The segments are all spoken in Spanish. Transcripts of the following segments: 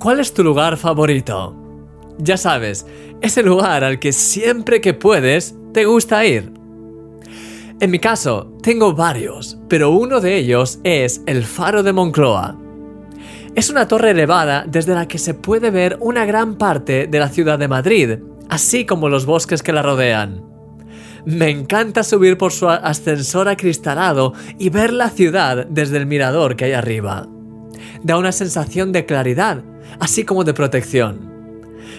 ¿cuál es tu lugar favorito? Ya sabes, ese lugar al que siempre que puedes te gusta ir. En mi caso, tengo varios, pero uno de ellos es el Faro de Moncloa. Es una torre elevada desde la que se puede ver una gran parte de la ciudad de Madrid, así como los bosques que la rodean. Me encanta subir por su ascensor acristalado y ver la ciudad desde el mirador que hay arriba. Da una sensación de claridad, así como de protección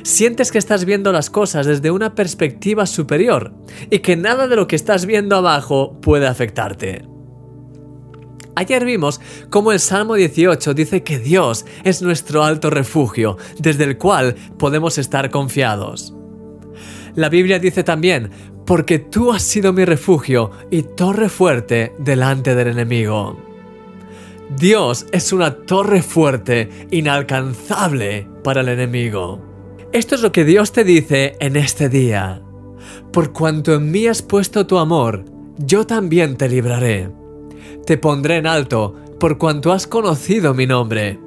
sientes que estás viendo las cosas desde una perspectiva superior y que nada de lo que estás viendo abajo puede afectarte. Ayer vimos cómo el Salmo 18 dice que Dios es nuestro alto refugio, desde el cual podemos estar confiados. La Biblia dice también, porque tú has sido mi refugio y torre fuerte delante del enemigo. Dios es una torre fuerte, inalcanzable para el enemigo. Esto es lo que Dios te dice en este día. Por cuanto en mí has puesto tu amor, yo también te libraré. Te pondré en alto, por cuanto has conocido mi nombre.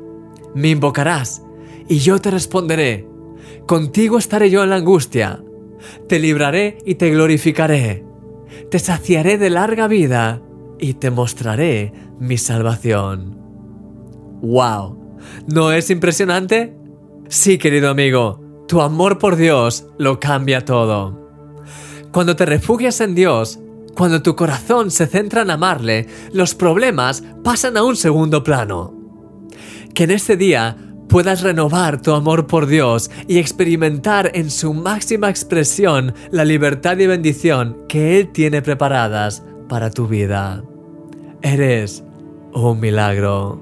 Me invocarás, y yo te responderé. Contigo estaré yo en la angustia. Te libraré y te glorificaré. Te saciaré de larga vida y te mostraré mi salvación. ¡Wow! ¿No es impresionante? Sí, querido amigo, tu amor por Dios lo cambia todo. Cuando te refugias en Dios, cuando tu corazón se centra en amarle, los problemas pasan a un segundo plano. Que en este día puedas renovar tu amor por Dios y experimentar en su máxima expresión la libertad y bendición que Él tiene preparadas para tu vida. Eres un milagro.